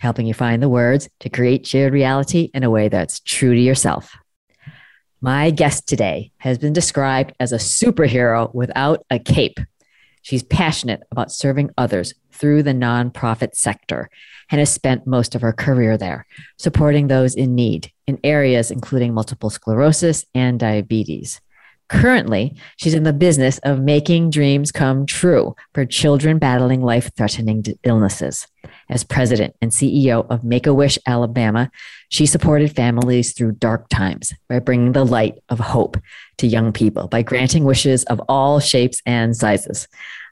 helping you find the words to create shared reality in a way that's true to yourself. My guest today has been described as a superhero without a cape. She's passionate about serving others through the nonprofit sector and has spent most of her career there, supporting those in need in areas including multiple sclerosis and diabetes. Currently, she's in the business of making dreams come true for children battling life threatening illnesses. As president and CEO of Make a Wish Alabama, she supported families through dark times by bringing the light of hope to young people by granting wishes of all shapes and sizes.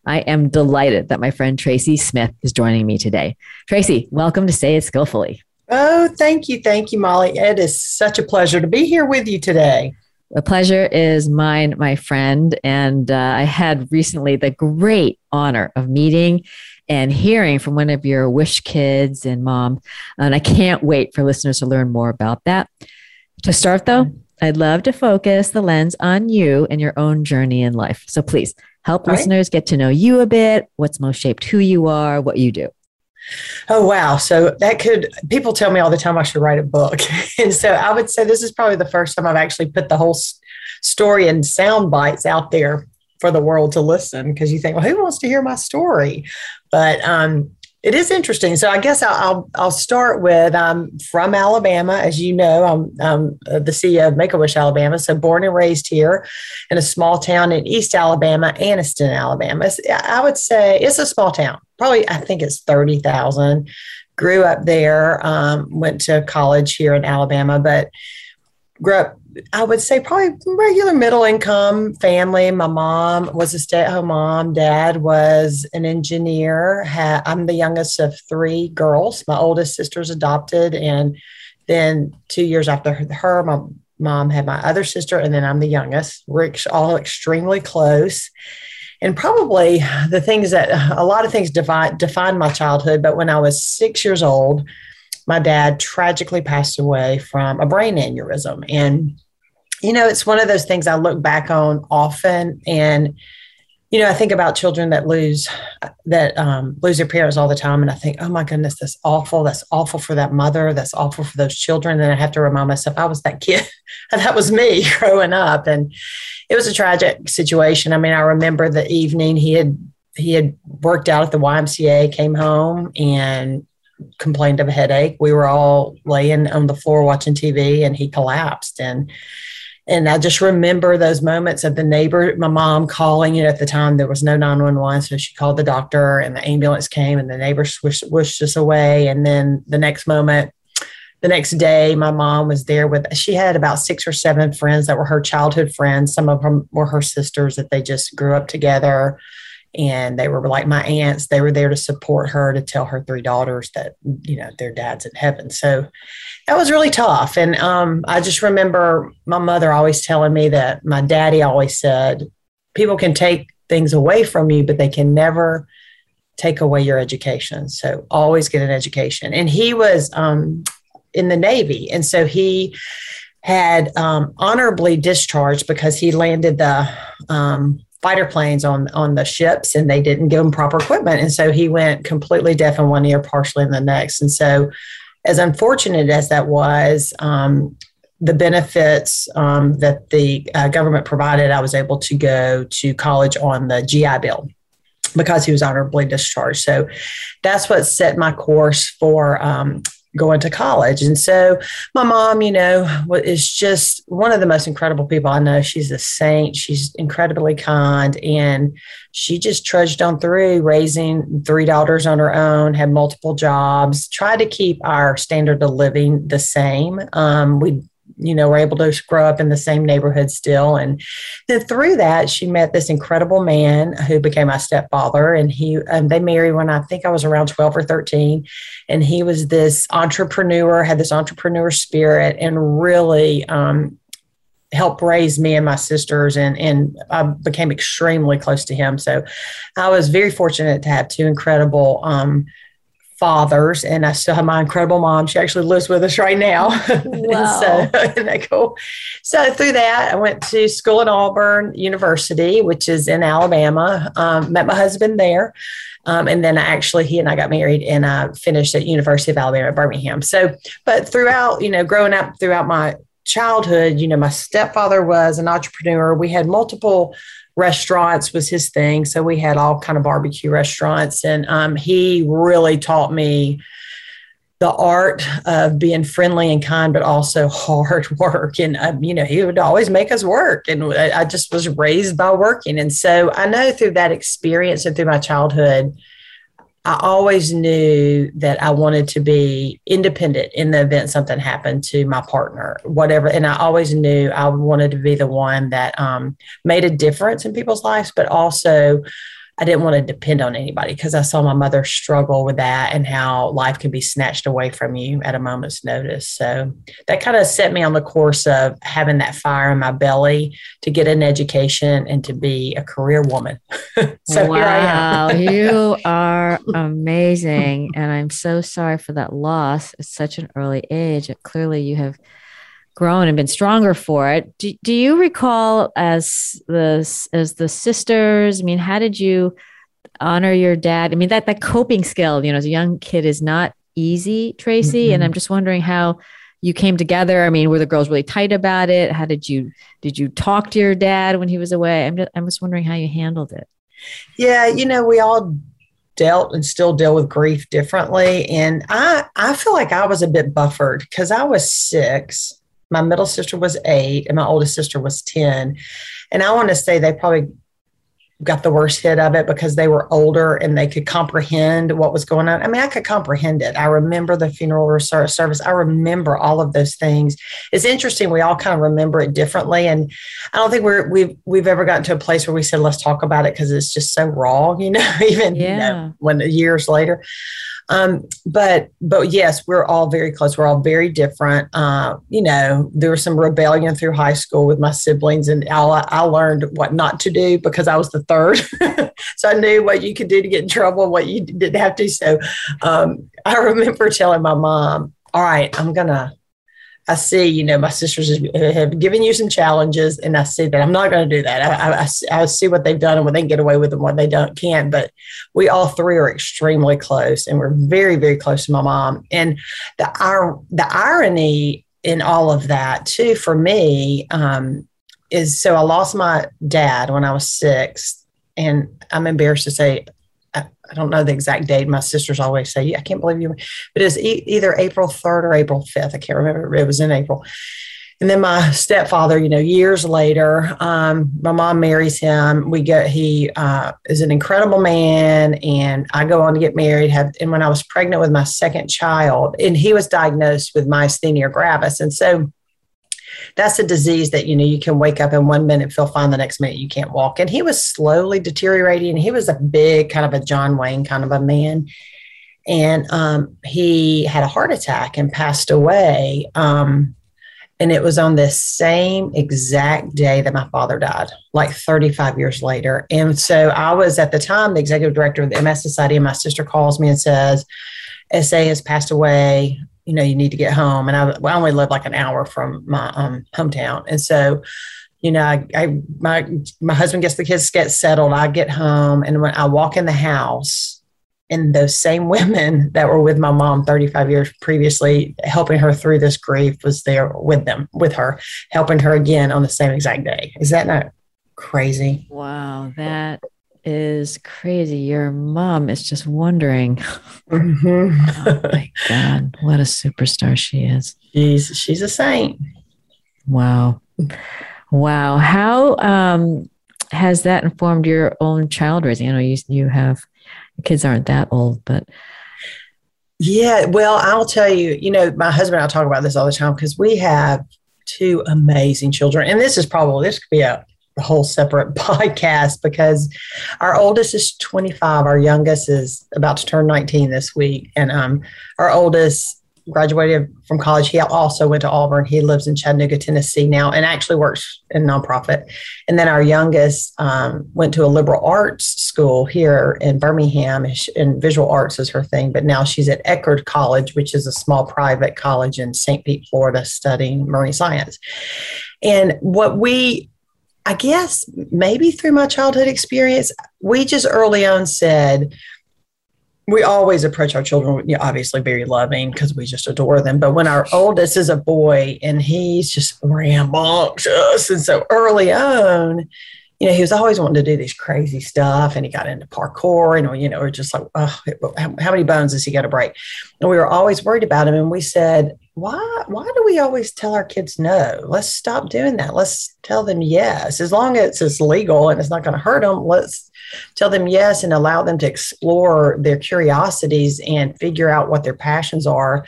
I am delighted that my friend Tracy Smith is joining me today. Tracy, welcome to Say It Skillfully. Oh, thank you. Thank you, Molly. It is such a pleasure to be here with you today. The pleasure is mine, my friend. And uh, I had recently the great honor of meeting and hearing from one of your wish kids and mom. And I can't wait for listeners to learn more about that. To start, though, I'd love to focus the lens on you and your own journey in life. So please help All listeners right. get to know you a bit, what's most shaped who you are, what you do. Oh, wow. So that could, people tell me all the time I should write a book. and so I would say this is probably the first time I've actually put the whole story and sound bites out there for the world to listen because you think, well, who wants to hear my story? But um, it is interesting. So I guess I'll, I'll, start with I'm from Alabama, as you know. I'm, I'm the CEO of Make a Wish Alabama, so born and raised here in a small town in East Alabama, Anniston, Alabama. I would say it's a small town. Probably I think it's thirty thousand. Grew up there. Um, went to college here in Alabama, but grew up I would say probably regular middle income family. My mom was a stay at home mom. Dad was an engineer. I'm the youngest of three girls. My oldest sister's adopted. And then two years after her, my mom had my other sister. And then I'm the youngest. We're all extremely close. And probably the things that a lot of things define, my childhood. But when I was six years old, my dad tragically passed away from a brain aneurysm. And you know, it's one of those things I look back on often. And, you know, I think about children that lose that um, lose their parents all the time, and I think, oh my goodness, that's awful. That's awful for that mother. That's awful for those children. And I have to remind myself, I was that kid. that was me growing up, and it was a tragic situation. I mean, I remember the evening he had he had worked out at the YMCA, came home, and complained of a headache. We were all laying on the floor watching TV, and he collapsed and and I just remember those moments of the neighbor, my mom calling. it at the time there was no 911. So she called the doctor and the ambulance came and the neighbor swished, wished us away. And then the next moment, the next day, my mom was there with, she had about six or seven friends that were her childhood friends. Some of them were her sisters that they just grew up together and they were like my aunts they were there to support her to tell her three daughters that you know their dad's in heaven. So that was really tough. And um, i just remember my mother always telling me that my daddy always said people can take things away from you but they can never take away your education. So always get an education. And he was um, in the navy. And so he had um, honorably discharged because he landed the um, fighter planes on on the ships and they didn't give him proper equipment. And so he went completely deaf in one ear partially in the next. And so as unfortunate as that was um, the benefits um, that the uh, government provided i was able to go to college on the gi bill because he was honorably discharged. So that's what set my course for um, going to college. And so my mom, you know, is just one of the most incredible people I know. She's a saint. She's incredibly kind. And she just trudged on through raising three daughters on her own, had multiple jobs, tried to keep our standard of living the same. Um, we you know, we were able to grow up in the same neighborhood still. And then through that, she met this incredible man who became my stepfather. And he, um, they married when I think I was around 12 or 13. And he was this entrepreneur, had this entrepreneur spirit, and really, um, helped raise me and my sisters and and I became extremely close to him. So I was very fortunate to have two incredible um, fathers, and I still have my incredible mom. She actually lives with us right now. Wow. so isn't that cool? So through that, I went to school at Auburn University, which is in Alabama. Um, met my husband there. Um, and then I actually, he and I got married and I finished at University of Alabama at Birmingham. So, but throughout, you know, growing up throughout my childhood, you know, my stepfather was an entrepreneur. We had multiple restaurants was his thing. So we had all kind of barbecue restaurants, and um, he really taught me the art of being friendly and kind, but also hard work. And um, you know, he would always make us work, and I, I just was raised by working. And so I know through that experience and through my childhood I always knew that I wanted to be independent in the event something happened to my partner, whatever. And I always knew I wanted to be the one that um, made a difference in people's lives, but also I didn't want to depend on anybody because I saw my mother struggle with that and how life can be snatched away from you at a moment's notice. So that kind of set me on the course of having that fire in my belly to get an education and to be a career woman. so here I am. wow, you are amazing. And I'm so sorry for that loss at such an early age. Clearly, you have grown and been stronger for it. Do, do you recall as the as the sisters? I mean, how did you honor your dad? I mean, that that coping skill, you know, as a young kid, is not easy, Tracy. Mm-hmm. And I'm just wondering how you came together. I mean, were the girls really tight about it? How did you did you talk to your dad when he was away? I'm just, I'm just wondering how you handled it. Yeah, you know, we all dealt and still deal with grief differently and i i feel like i was a bit buffered because i was six my middle sister was eight and my oldest sister was 10. And I want to say they probably got the worst hit of it because they were older and they could comprehend what was going on. I mean, I could comprehend it. I remember the funeral service. I remember all of those things. It's interesting. We all kind of remember it differently. And I don't think we're, we've, we've ever gotten to a place where we said, let's talk about it because it's just so raw, you know, even yeah. you know, when years later. Um, but but yes, we're all very close. We're all very different. Uh, you know, there was some rebellion through high school with my siblings, and I, I learned what not to do because I was the third. so I knew what you could do to get in trouble, what you didn't have to. So um, I remember telling my mom, "All right, I'm gonna I see, you know, my sisters have given you some challenges, and I see that I'm not going to do that. I, I, I, see what they've done and what they can get away with and what they don't can't. But we all three are extremely close, and we're very, very close to my mom. And the the irony in all of that too, for me, um, is so I lost my dad when I was six, and I'm embarrassed to say I don't know the exact date. My sisters always say, yeah, "I can't believe you," but it's e- either April third or April fifth. I can't remember. It was in April. And then my stepfather, you know, years later, um, my mom marries him. We get he uh, is an incredible man, and I go on to get married. Have and when I was pregnant with my second child, and he was diagnosed with myasthenia gravis, and so that's a disease that you know you can wake up in one minute feel fine the next minute you can't walk. And he was slowly deteriorating. He was a big kind of a john wayne kind of a man. And um, he had a heart attack and passed away um, and it was on the same exact day that my father died like 35 years later. And so i was at the time the executive director of the ms society and my sister calls me and says sa has passed away you know, you need to get home. And I, well, I only live like an hour from my um, hometown. And so, you know, I, I, my, my husband gets the kids get settled. I get home and when I walk in the house and those same women that were with my mom 35 years previously, helping her through this grief was there with them, with her, helping her again on the same exact day. Is that not crazy? Wow. That is crazy. Your mom is just wondering. Mm-hmm. oh my God, what a superstar she is. She's she's a saint. Wow. Wow. How um, has that informed your own child raising? I know you you have kids aren't that old, but yeah, well, I'll tell you, you know, my husband and I talk about this all the time because we have two amazing children. And this is probably, this could be a, a whole separate podcast because our oldest is 25. Our youngest is about to turn 19 this week. And um, our oldest graduated from college. He also went to Auburn. He lives in Chattanooga, Tennessee now, and actually works in nonprofit. And then our youngest um, went to a liberal arts school here in Birmingham, and visual arts is her thing. But now she's at Eckerd College, which is a small private college in St. Pete, Florida, studying marine science. And what we I guess maybe through my childhood experience, we just early on said, we always approach our children you know, obviously very loving because we just adore them. But when our oldest is a boy and he's just rambunctious and so early on you know he was always wanting to do these crazy stuff and he got into parkour and you know we're just like oh, how, many bones has he got to break? And we were always worried about him. And we said why why do we always tell our kids no? Let's stop doing that. Let's tell them yes. As long as it's legal and it's not going to hurt them let's tell them yes and allow them to explore their curiosities and figure out what their passions are.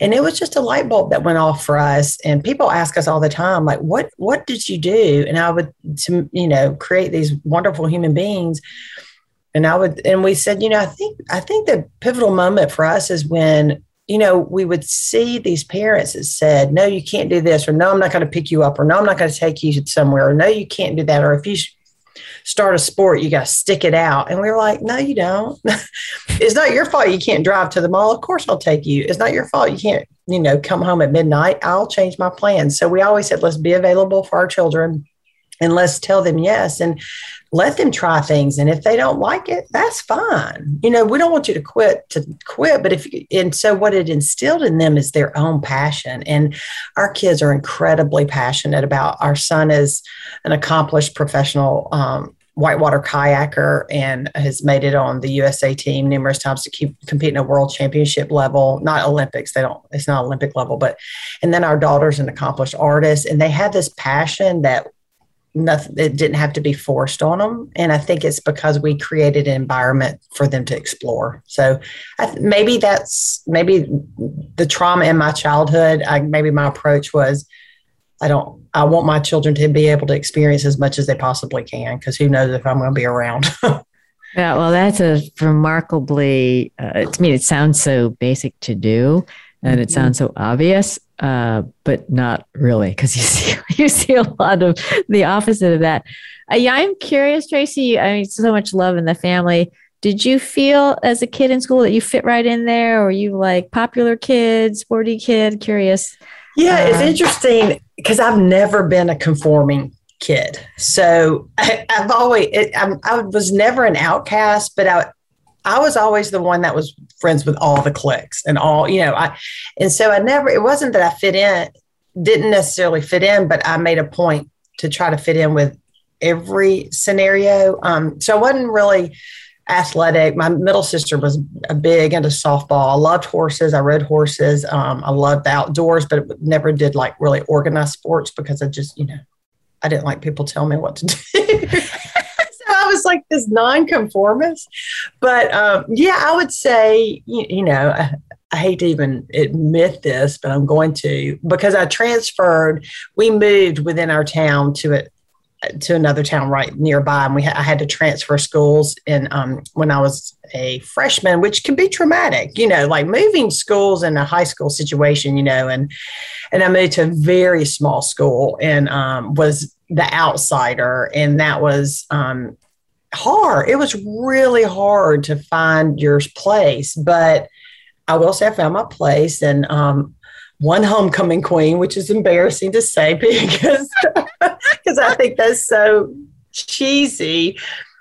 And it was just a light bulb that went off for us. And people ask us all the time like what what did you do? And i would to you know create these wonderful human beings. And i would and we said you know i think i think the pivotal moment for us is when you know, we would see these parents that said, no, you can't do this, or no, I'm not going to pick you up, or no, I'm not going to take you somewhere, or no, you can't do that, or if you start a sport, you got to stick it out. And we were like, no, you don't. it's not your fault you can't drive to the mall. Of course, I'll take you. It's not your fault you can't, you know, come home at midnight. I'll change my plans. So we always said, let's be available for our children and let's tell them yes. And let them try things and if they don't like it that's fine you know we don't want you to quit to quit but if and so what it instilled in them is their own passion and our kids are incredibly passionate about our son is an accomplished professional um, whitewater kayaker and has made it on the USA team numerous times to keep competing at world championship level, not Olympics. They don't, it's not Olympic level, but, and then our daughter's an accomplished artist and they have this passion that nothing it didn't have to be forced on them and i think it's because we created an environment for them to explore. So th- maybe that's maybe the trauma in my childhood I, maybe my approach was i don't i want my children to be able to experience as much as they possibly can because who knows if i'm going to be around. Yeah well that's a remarkably uh, to me it sounds so basic to do and it mm-hmm. sounds so obvious uh, but not really because you see you see a lot of the opposite of that. Uh, yeah, I'm curious, Tracy. I mean, so much love in the family. Did you feel as a kid in school that you fit right in there, or you like popular kid, sporty kid? Curious. Yeah, it's uh, interesting because I've never been a conforming kid. So I, have always, it, I was never an outcast, but I, I was always the one that was friends with all the cliques and all, you know, I, and so I never, it wasn't that I fit in, didn't necessarily fit in, but I made a point to try to fit in with every scenario. Um, so I wasn't really athletic. My middle sister was a big into softball. I loved horses. I rode horses. Um, I loved the outdoors, but never did like really organized sports because I just, you know, I didn't like people tell me what to do. Like this nonconformist. But um, yeah, I would say, you, you know, I, I hate to even admit this, but I'm going to because I transferred. We moved within our town to it to another town right nearby, and we ha- I had to transfer schools. And um, when I was a freshman, which can be traumatic, you know, like moving schools in a high school situation, you know, and and I moved to a very small school and um, was the outsider, and that was um, hard. It was really hard to find your place, but I will say I found my place and um, won homecoming queen, which is embarrassing to say because because I think that's so cheesy.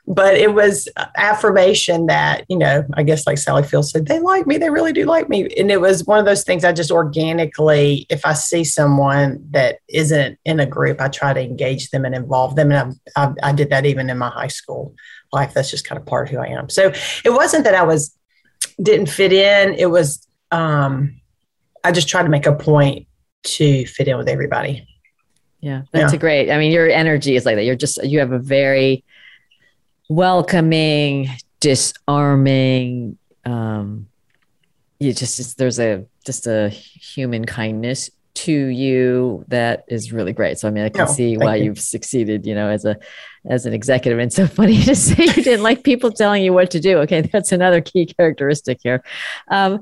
But it was affirmation that, you know, I guess like Sally field said, they like me, they really do like me. And it was one of those things I just organically, if I see someone that isn't in a group, I try to engage them and involve them. And I, I, I did that even in my high school life. That's just kind of part of who I am. So it wasn't that I was didn't fit in. It was um, I just tried to make a point to fit in with everybody. Yeah, that's yeah. a great. I mean, your energy is like that. You're just you have a very welcoming, disarming. Um, you just there's a just a human kindness to you that is really great. So I mean, I can see why you. have succeeded, you know, as a as an executive. And so funny to say you didn't like people telling you what to do. Okay, that's another key characteristic here. Um,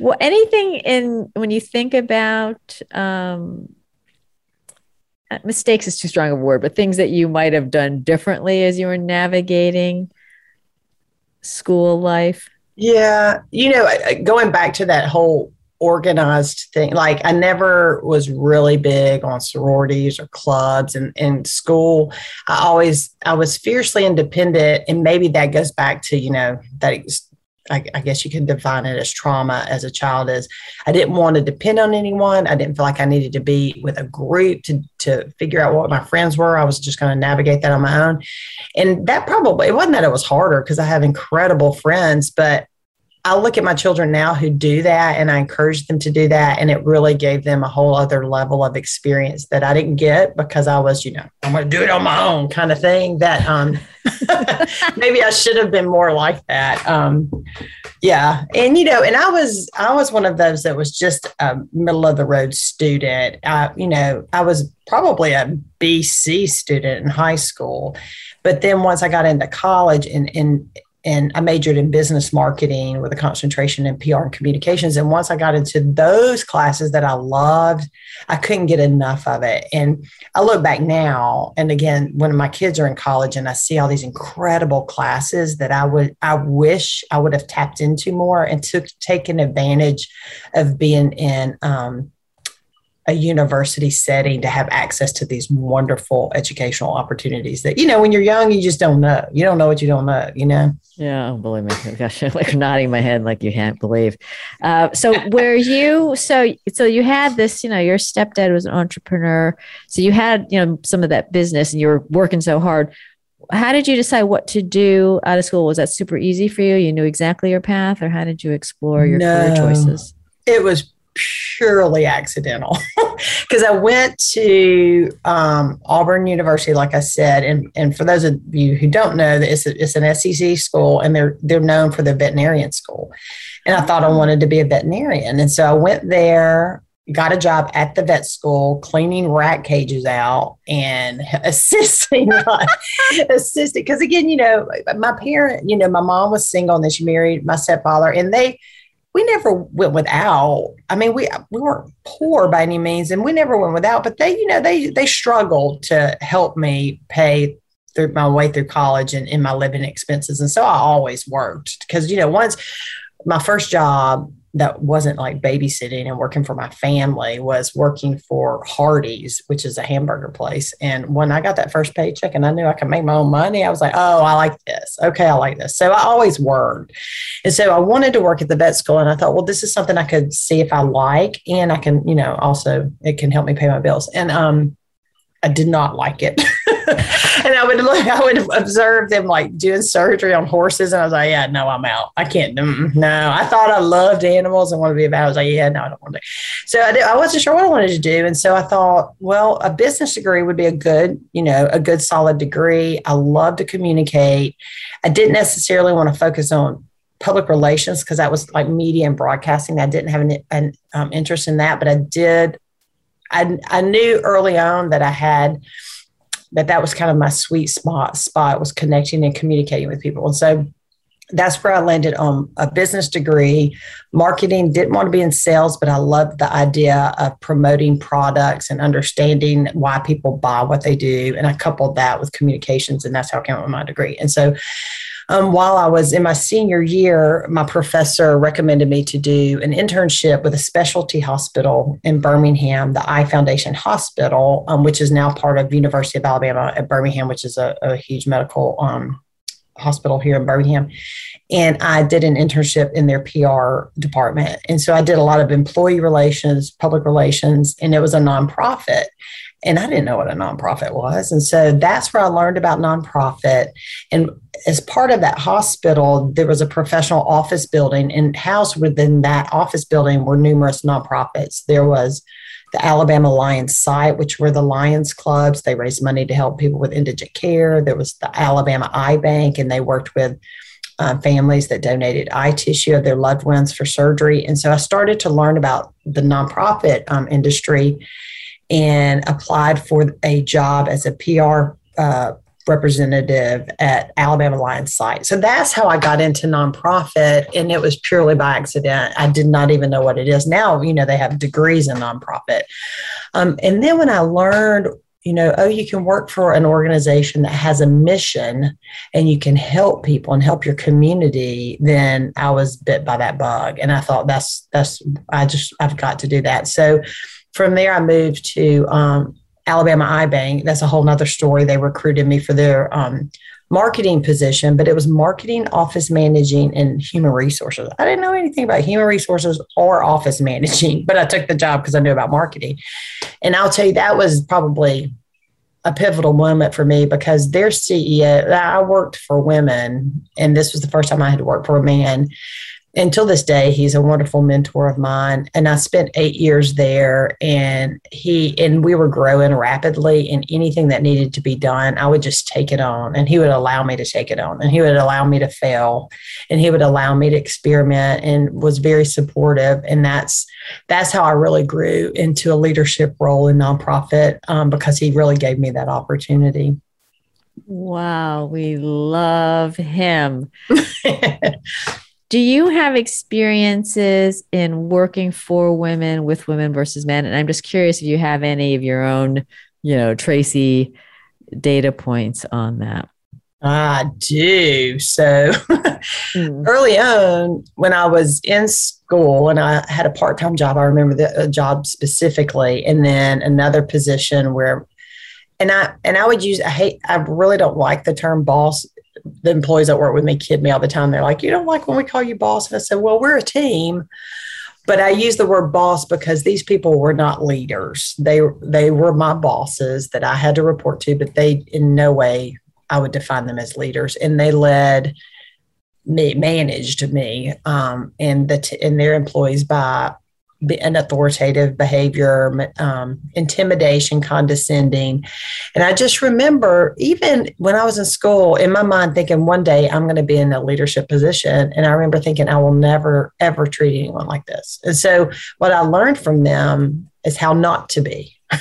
well, anything in when you think about um, Uh, mistakes is too strong a word, but things that you might have done differently as you were navigating school life. Yeah, you know, going back to that whole organized thing. Like I never was really big on sororities or clubs and in school. I always I was fiercely independent and maybe that goes back to, you know, that I, I guess you can define it as trauma as a child is I didn't want to depend on anyone. I didn't feel like I needed to be with a group to to figure out what my friends were. I was just going to navigate that on my own. And that probably it wasn't that it was harder because I have incredible friends, but I look at my children now who do that and I encourage them to do that. And it really gave them a whole other level of experience that I didn't get because I was, you know, I'm going to do it on my own kind of thing that um, maybe I should have been more like that. Um, yeah. And, you know, and I was, I was one of those that was just a middle of the road student. Uh, you know, I was probably a BC student in high school. But then once I got into college and, and and I majored in business marketing with a concentration in PR and communications. And once I got into those classes that I loved, I couldn't get enough of it. And I look back now, and again, when my kids are in college and I see all these incredible classes that I would, I wish I would have tapped into more and took taken advantage of being in um, a university setting to have access to these wonderful educational opportunities that you know when you're young you just don't know. You don't know what you don't know you know? Yeah believe me. Gosh I'm like nodding my head like you can't believe. Uh, so were you so so you had this you know your stepdad was an entrepreneur. So you had you know some of that business and you were working so hard. How did you decide what to do out of school? Was that super easy for you? You knew exactly your path or how did you explore your no, career choices? It was purely accidental because I went to um, Auburn University, like I said, and and for those of you who don't know, it's a, it's an SEC school, and they're they're known for their veterinarian school. And I thought I wanted to be a veterinarian, and so I went there, got a job at the vet school, cleaning rat cages out and assisting, assisting. Because again, you know, my parent, you know, my mom was single and then she married my stepfather, and they we never went without. I mean, we we weren't poor by any means, and we never went without. But they, you know, they they struggled to help me pay through my way through college and in my living expenses, and so I always worked because you know once my first job that wasn't like babysitting and working for my family was working for Hardee's, which is a hamburger place. And when I got that first paycheck and I knew I could make my own money, I was like, oh, I like this. Okay, I like this. So I always worked. And so I wanted to work at the vet school. And I thought, well, this is something I could see if I like. And I can, you know, also it can help me pay my bills. And um, I did not like it. and I would look, I would observe them like doing surgery on horses, and I was like, yeah, no, I'm out. I can't. No, I thought I loved animals and wanted to be about. I was like, yeah, no, I don't want to. So I, did, I wasn't sure what I wanted to do, and so I thought, well, a business degree would be a good, you know, a good solid degree. I love to communicate. I didn't necessarily want to focus on public relations because that was like media and broadcasting. I didn't have an, an um, interest in that, but I did. I, I knew early on that I had that that was kind of my sweet spot spot was connecting and communicating with people and so that's where I landed on a business degree, marketing. Didn't want to be in sales, but I loved the idea of promoting products and understanding why people buy what they do. And I coupled that with communications, and that's how I came up with my degree. And so um, while I was in my senior year, my professor recommended me to do an internship with a specialty hospital in Birmingham, the Eye Foundation Hospital, um, which is now part of University of Alabama at Birmingham, which is a, a huge medical um, hospital here in Birmingham. And I did an internship in their PR department. And so I did a lot of employee relations, public relations, and it was a nonprofit. And I didn't know what a nonprofit was. And so that's where I learned about nonprofit. And as part of that hospital, there was a professional office building, and housed within that office building were numerous nonprofits. There was the Alabama Lions Sight, which were the Lions clubs. They raised money to help people with indigent care. There was the Alabama Eye Bank, and they worked with uh, families that donated eye tissue of their loved ones for surgery. And so I started to learn about the nonprofit um, industry and applied for a job as a PR uh, representative at Alabama Lions Sight. So that's how I got into nonprofit, and it was purely by accident. I did not even know what it is. Now, you know, they have degrees in nonprofit. Um, and then when I learned you know, oh, you can work for an organization that has a mission and you can help people and help your community, then I was bit by that bug. And I thought that's, that's, I just, I've got to do that. So from there, I moved to um, Alabama Eye Bank. That's a whole nother story. They recruited me for their um, marketing position, but it was marketing, office managing, and human resources. I didn't know anything about human resources or office managing, but I took the job because I knew about marketing. And I'll tell you, that was probably a pivotal moment for me because their CEO, I worked for women, and this was the first time I had to work for a man until this day he's a wonderful mentor of mine. And i spent eight years there and he and we were growing rapidly and anything that needed to be done i would just take it on and he would allow me to take it on and he would allow me to fail and he would allow me to experiment and was very supportive. And that's that's how i really grew into a leadership role in nonprofit um, because he really gave me that opportunity. Wow, we love him. Do you have experiences in working for women with women versus men? And I'm just curious if you have any of your own, you know, Tracy data points on that. I do. So mm. early on, when I was in school and I had a part time job, I remember the job specifically, and then another position where, and I and I would use. I hate. I really don't like the term boss the employees that work with me kid me all the time. They're like, you don't like when we call you boss? And I said, well, we're a team. But I use the word boss because these people were not leaders. They they were my bosses that I had to report to, but they in no way I would define them as leaders. And they led me, managed me, um, and the t- and their employees by an authoritative behavior, um, intimidation, condescending. And I just remember, even when I was in school, in my mind, thinking one day I'm going to be in a leadership position. And I remember thinking, I will never, ever treat anyone like this. And so, what I learned from them is how not to be,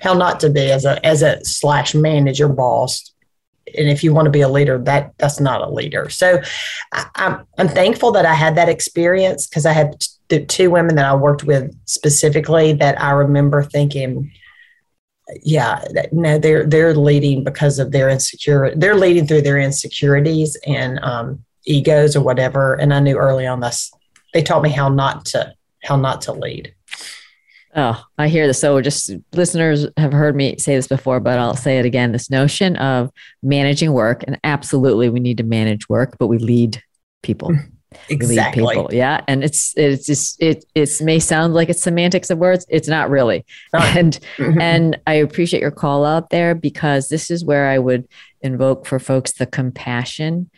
how not to be as a as a slash manager boss and if you want to be a leader that that's not a leader so I, I'm, I'm thankful that i had that experience because i had the two women that I worked with specifically that I remember thinking, yeah, no, they're they're leading because of their insecurity. They're leading through their insecurities and um, egos or whatever. And I knew early on this. They taught me how not to how not to lead. Oh, I hear this. So, just listeners have heard me say this before, but I'll say it again. This notion of managing work, and absolutely, we need to manage work, but we lead people. Exactly. people. Yeah. And it's, it's just, it, it may sound like it's semantics of words. It's not really. And, mm-hmm. and I appreciate your call out there because this is where I would invoke for folks the compassion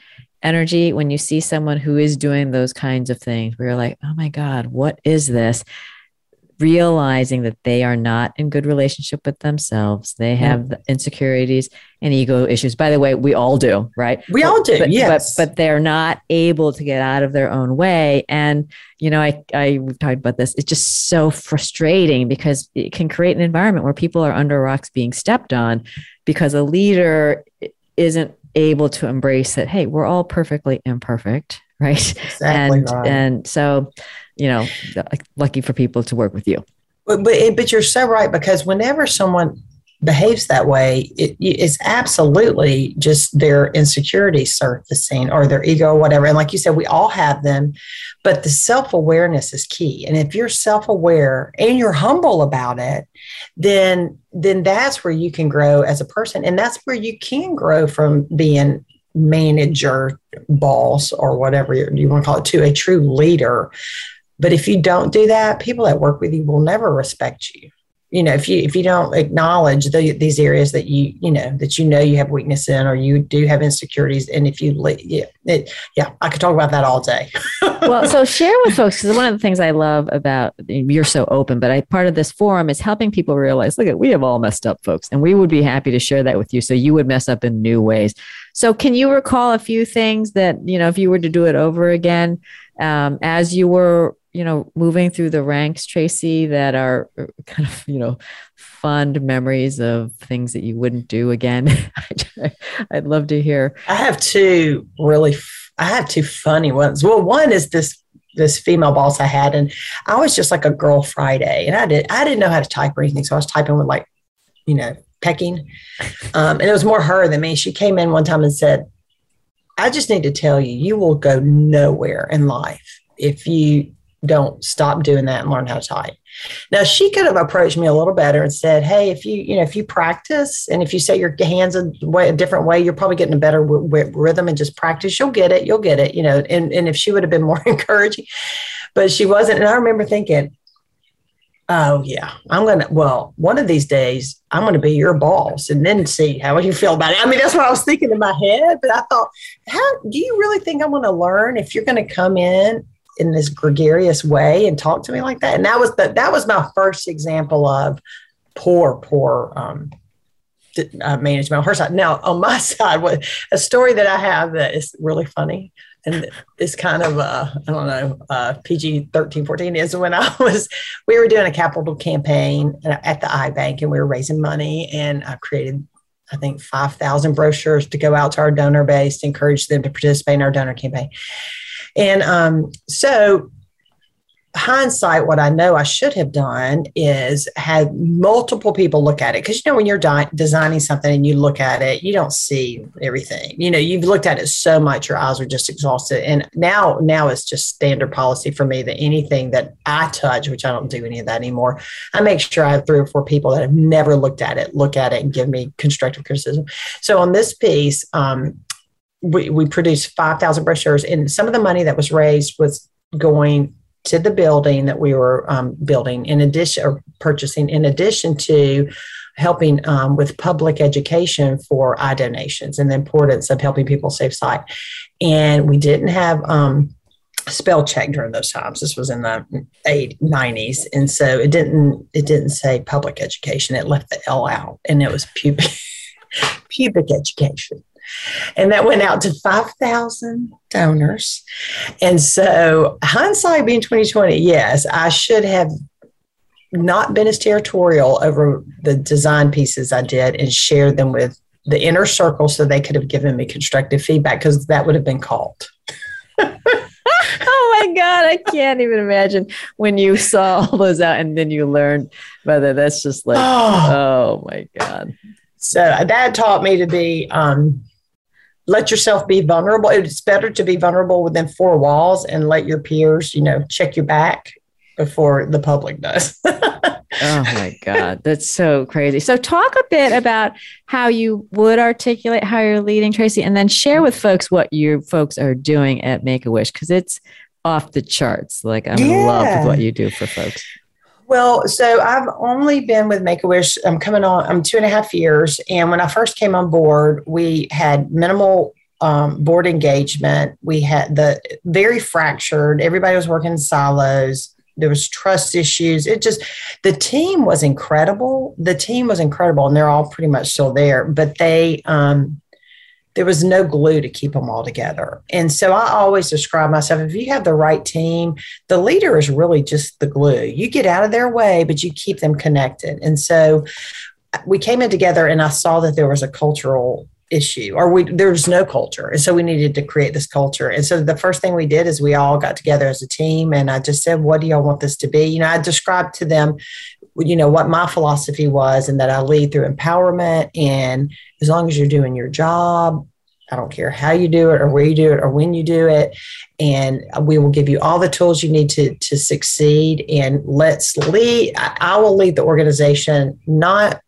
energy when you see someone who is doing those kinds of things where you're like, oh my God, what is this? Realizing that they are not in good relationship with themselves. They mm-hmm. have yeah. insecurities and ego issues. By the way, we all do, right? We but, all do, but, yes. But, but they're not able to get out of their own way. And, you know, I, I, we've talked about this. It's just so frustrating because it can create an environment where people are under rocks being stepped on because a leader isn't able to embrace that, hey, we're all perfectly imperfect, right? Exactly and, right. and so, you know, lucky for people to work with you. But, but, eh, but you're so right because whenever someone behaves that way, it, it's absolutely just their insecurity surfacing or their ego or whatever. And like you said, we all have them, but the self awareness is key. And if you're self aware and you're humble about it, then then that's where you can grow as a person, and that's where you can grow from being manager, boss, or whatever you want to call it, to a true leader but if you don't do that, people that work with you will never respect you. You know, if you if you don't acknowledge the, these areas that you you know that you know you have weakness in, or you do have insecurities, and if you yeah it, yeah, I could talk about that all day. well, so share with folks because one of the things I love about you're so open, but I part of this forum is helping people realize, look, at we have all messed up, folks, and we would be happy to share that with you, so you would mess up in new ways. So, can you recall a few things that, you know, if you were to do it over again, um, as you were, you know, moving through the ranks, Tracy, that are uh, kind of, you know, fond memories of things that you wouldn't do again? I'd love to hear. I have two really, I have two funny ones. Well, one is this this female boss I had, and I was just like a girl Friday, and I did I didn't know how to type or anything, so I was typing with like, you know, pecking, um, and it was more her than me. She came in one time and said, "I just need to tell you, you will go nowhere in life if you don't stop doing that and learn how to type." Now she could have approached me a little better and said, "Hey, if you you know if you practice and if you set your hands a, way, a different way, you're probably getting a better w- w- rhythm and just practice. You'll get it. You'll get it. You know." And and if she would have been more encouraging, but she wasn't. And I remember thinking, "Oh yeah, I'm gonna. Well, one of these days, I'm gonna be your boss, and then see how you feel about it." I mean, that's what I was thinking in my head. But I thought, how do you really think I'm to learn if you're to come in in this gregarious way and talk to me like that. And that was the, that was my first example of poor, poor um, uh, management on her side. Now, on my side, what a story that I have that is really funny and it's kind of uh, I don't know uh, PG 13 14 is when I was we were doing a capital campaign at the Eye Bank and we were raising money and I created I think 5,000 brochures to go out to our donor base to encourage them to participate in our donor campaign. And um, so, hindsight, what I know I should have done is had multiple people look at it. Because, you know, when you're di- designing something and you look at it, you don't see everything. You know, you've looked at it so much, your eyes are just exhausted. And now, now it's just standard policy for me that anything that I touch, which I don't do any of that anymore, I make sure I have three or four people that have never looked at it, look at it and give me constructive criticism. So on this piece, um, we, we produced 5,000 brochures, and some of the money that was raised was going to the building that we were um, building in addition or purchasing in addition to helping um, with public education for eye donations and the importance of helping people save sight. And we didn't have um, spell check during those times. This was in the 80s 90s and so it didn't it didn't say public education. It left the l out and it was pubic pubic education and that went out to 5,000 donors. And so, hindsight being 2020, yes, I should have not been as territorial over the design pieces I did and shared them with the inner circle so they could have given me constructive feedback because that would have been called. oh my God, I can't even imagine when you saw all those out and then you learned whether that's just like, oh, oh my God. So that taught me to be um, let yourself be vulnerable. It's better to be vulnerable within four walls and let your peers, you know, check your back before the public does. oh my God, that's so crazy. So, talk a bit about how you would articulate how you're leading, Tracy, and then share with folks what you folks are doing at Make a Wish because it's off the charts. Like, I'm yeah. in love with what you do for folks. Well, so I've only been with Make a Wish. I'm coming on. I'm two and a half years, and when I first came on board, we had minimal um, board engagement. We had the very fractured. Everybody was working in silos. There was trust issues. It just the team was incredible. The team was incredible, and they're all pretty much still there. But they um, there was no glue to keep them all together. And so I always describe myself if you have the right team, the leader is really just the glue. You get out of their way, but you keep them connected. And so uh, we came in together and I saw that there was a cultural issue or we there's no culture and so we needed to create this culture and so the first thing we did is we all got together as a team and i just said what do y'all want this to be you know i described to them you know what my philosophy was and that i lead through empowerment and as long as you're doing your job I don't care how you do it or where you do it or when you do it. And we will give you all the tools you need to, to succeed. And let's lead, I will lead the organization, not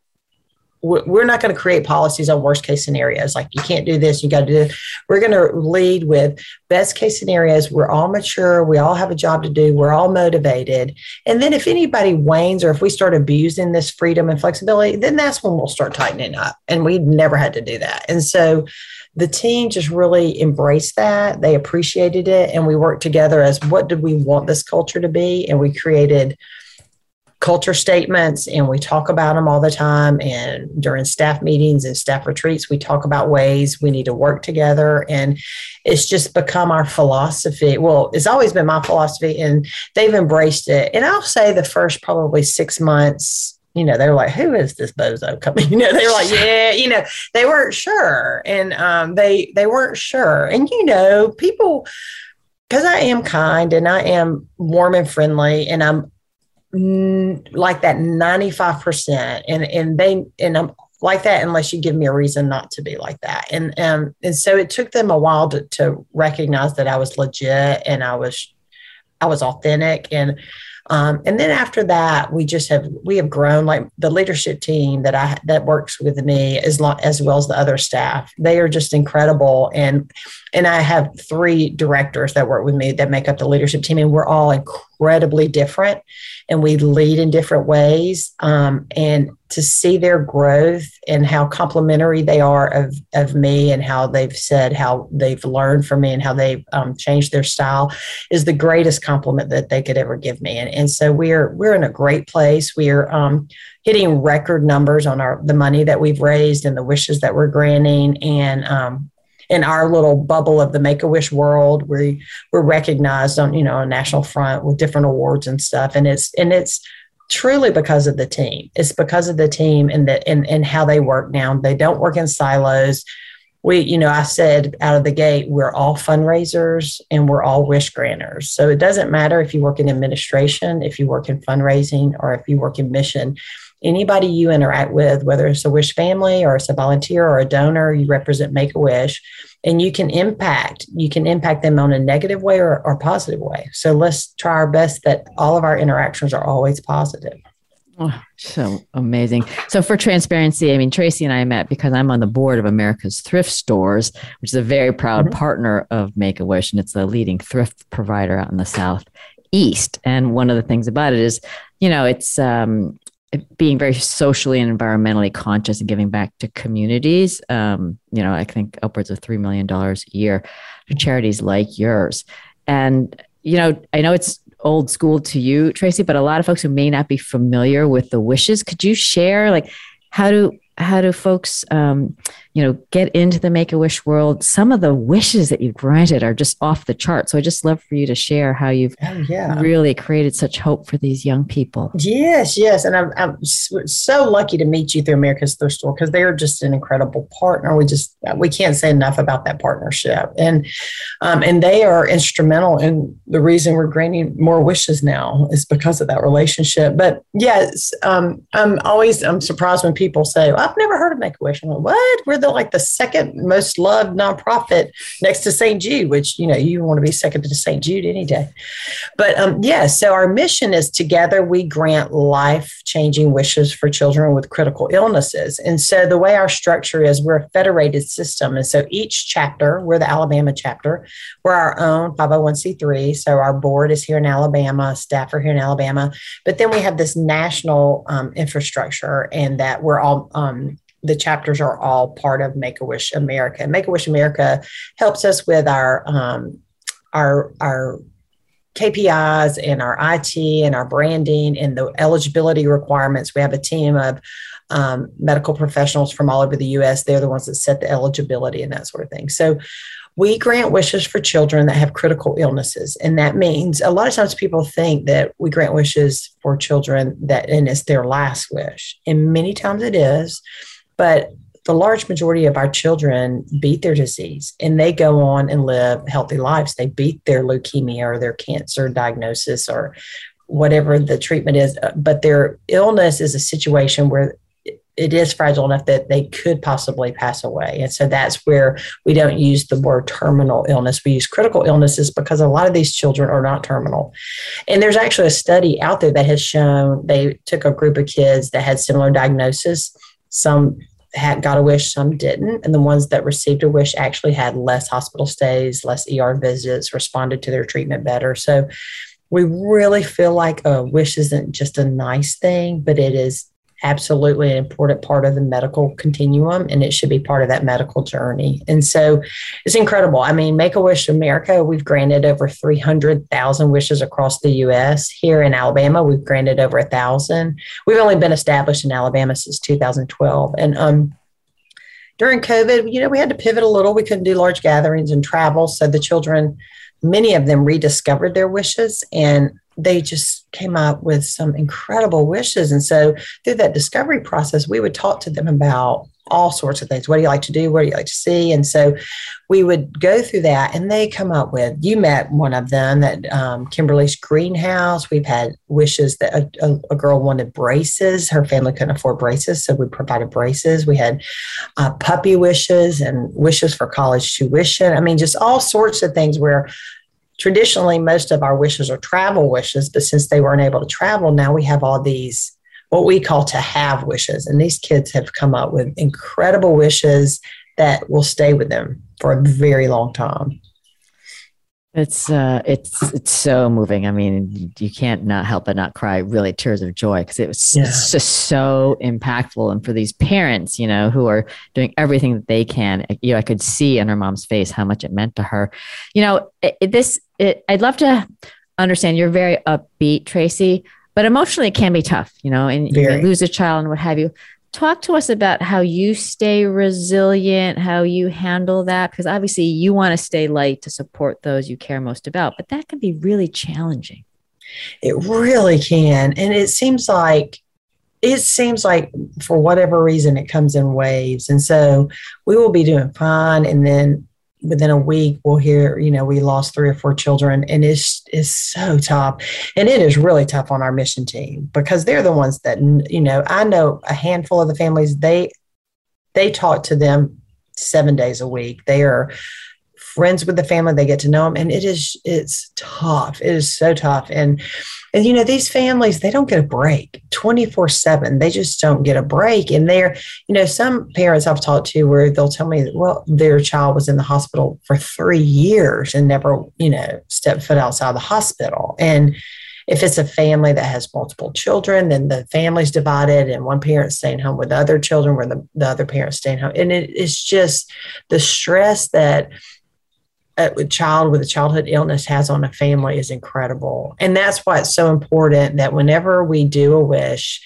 we're not going to create policies on worst case scenarios like you can't do this you got to do this we're going to lead with best case scenarios we're all mature we all have a job to do we're all motivated. And then if anybody wanes or if we start abusing this freedom and flexibility then that's when we'll start tightening up. And we never had to do that. And so the team just really embraced that they appreciated it and we worked together as what did we want this culture to be? And we created culture statements and we talk about them all the time. And during staff meetings and staff retreats, we talk about ways we need to work together. And it's just become our philosophy. Well, it's always been my philosophy, and they've embraced it. And I'll say the first probably six months, you know, they were like, who is this bozo coming? You know, they were like, yeah, you know, they weren't sure. And um, they they weren't sure. And you know, people because I am kind and I am warm and friendly and I'm like that 95% and and they and I'm like that unless you give me a reason not to be like that. And um and so it took them a while to, to recognize that I was legit and I was I was authentic and um, and then after that, we just have we have grown like the leadership team that I that works with me as long as well as the other staff. They are just incredible, and and I have three directors that work with me that make up the leadership team, and we're all incredibly different, and we lead in different ways. Um, and to see their growth and how complementary they are of of me, and how they've said how they've learned from me, and how they've um, changed their style, is the greatest compliment that they could ever give me. And and so we're we're in a great place. We're um, hitting record numbers on our the money that we've raised and the wishes that we're granting, and um, in our little bubble of the Make a Wish world, we we're recognized on you know a national front with different awards and stuff, and it's and it's truly because of the team. It's because of the team and the and, and how they work now. They don't work in silos. We, you know, I said out of the gate, we're all fundraisers and we're all wish granters. So it doesn't matter if you work in administration, if you work in fundraising, or if you work in mission anybody you interact with, whether it's a wish family or it's a volunteer or a donor, you represent Make a Wish, and you can impact. You can impact them on a negative way or, or positive way. So let's try our best that all of our interactions are always positive. Oh, so amazing. So, for transparency, I mean, Tracy and I met because I'm on the board of America's Thrift Stores, which is a very proud mm-hmm. partner of Make a Wish, and it's the leading thrift provider out in the Southeast. And one of the things about it is, you know, it's um, being very socially and environmentally conscious and giving back to communities. Um, you know, I think upwards of $3 million a year to charities like yours. And, you know, I know it's old school to you, Tracy, but a lot of folks who may not be familiar with the wishes, could you share like how do how do folks um, you know get into the make a wish world. Some of the wishes that you've granted are just off the chart so i just love for you to share how you've oh, yeah. really created such hope for these young people. Yes yes. And i'm, I'm so lucky to meet you through america's thrift store because they're just an incredible partner. We just we can't say enough about that partnership. And um, and they are instrumental in the reason we're granting more wishes now is because of that relationship. But yes um, i'm always i'm surprised when people say well, I've never heard of Make a Wish. I'm like, what? We're the like the second most loved nonprofit next to St. Jude, which you know you want to be second to St. Jude any day. But um, yeah, so our mission is together we grant life changing wishes for children with critical illnesses. And so the way our structure is, we're a federated system, and so each chapter, we're the Alabama chapter, we're our own 501c3. So our board is here in Alabama, staff are here in Alabama, but then we have this national um, infrastructure, and that we're all um, um, the chapters are all part of Make a Wish America. Make a Wish America helps us with our um, our our KPIs and our IT and our branding and the eligibility requirements. We have a team of um, medical professionals from all over the U.S. They're the ones that set the eligibility and that sort of thing. So we grant wishes for children that have critical illnesses. And that means a lot of times people think that we grant wishes for children that, and it's their last wish. And many times it is. But the large majority of our children beat their disease and they go on and live healthy lives. They beat their leukemia or their cancer diagnosis or whatever the treatment is. Uh, but their illness is a situation where it is fragile enough that they could possibly pass away. And so that's where we don't use the word terminal illness. We use critical illnesses because a lot of these children are not terminal. And there's actually a study out there that has shown they took a group of kids that had similar diagnosis. Some had got a wish, some didn't. And the ones that received a wish actually had less hospital stays, less ER visits, responded to their treatment better. So we really feel like a wish isn't just a nice thing, but it is absolutely an important part of the medical continuum and it should be part of that medical journey. And so it's incredible. I mean, Make a Wish America, we've granted over 300,000 wishes across the US. Here in Alabama, we've granted over a thousand. We've only been established in Alabama since 2012. And um, during COVID, you know, we had to pivot a little. We couldn't do large gatherings and travel. So the children, many of them rediscovered their wishes and they just came up with some incredible wishes. And so through that discovery process, we would talk to them about all sorts of things. What do you like to do? What do you like to see? And so we would go through that and they come up with, you met one of them that um, Kimberly's greenhouse. We've had wishes that a, a, a, girl wanted braces. Her family couldn't afford braces. So we provided braces. We had uh, puppy wishes and wishes for college tuition. I mean, just all sorts of things where traditionally most of our wishes are travel wishes, but since they weren't able to travel, now we have all these what we call to have wishes. And these kids have come up with incredible wishes that will stay with them for a very long time. It's uh, it's it's so moving. I mean, you can't not help but not cry. Really, tears of joy because it was yeah. just so impactful. And for these parents, you know, who are doing everything that they can, you know, I could see in her mom's face how much it meant to her. You know, it, this it, I'd love to understand. You're very upbeat, Tracy, but emotionally it can be tough. You know, and you lose a child and what have you talk to us about how you stay resilient, how you handle that, because obviously you want to stay light to support those you care most about, but that can be really challenging. It really can. And it seems like it seems like for whatever reason it comes in waves. And so we will be doing fine. And then within a week we'll hear you know we lost three or four children and it's it's so tough. And it is really tough on our mission team because they're the ones that you know i know a handful of the families they they talk to them seven days a week. They are friends with the family. They get to know them and it is it's tough. It is so tough. And and you know, these families, they don't get a break 24 7. They just don't get a break. And they're, you know, some parents I've talked to where they'll tell me, well, their child was in the hospital for three years and never, you know, stepped foot outside of the hospital. And if it's a family that has multiple children, then the family's divided and one parent's staying home with the other children where the, the other parent's staying home. And it, it's just the stress that a child with a childhood illness has on a family is incredible. And that's why it's so important that whenever we do a wish,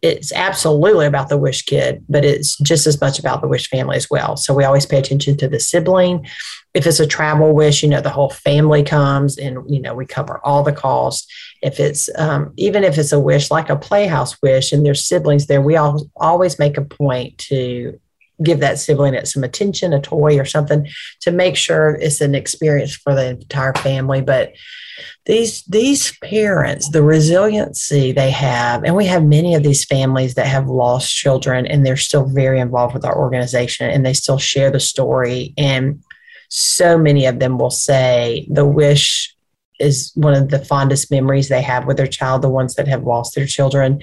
it's absolutely about the wish kid, but it's just as much about the wish family as well. So we always pay attention to the sibling. If it's a travel wish, you know, the whole family comes and, you know, we cover all the costs. If it's, um, even if it's a wish like a playhouse wish and there's siblings there, we all, always make a point to give that sibling it some attention, a toy or something to make sure it's an experience for the entire family. But these these parents, the resiliency they have, and we have many of these families that have lost children and they're still very involved with our organization and they still share the story. And so many of them will say the wish is one of the fondest memories they have with their child, the ones that have lost their children.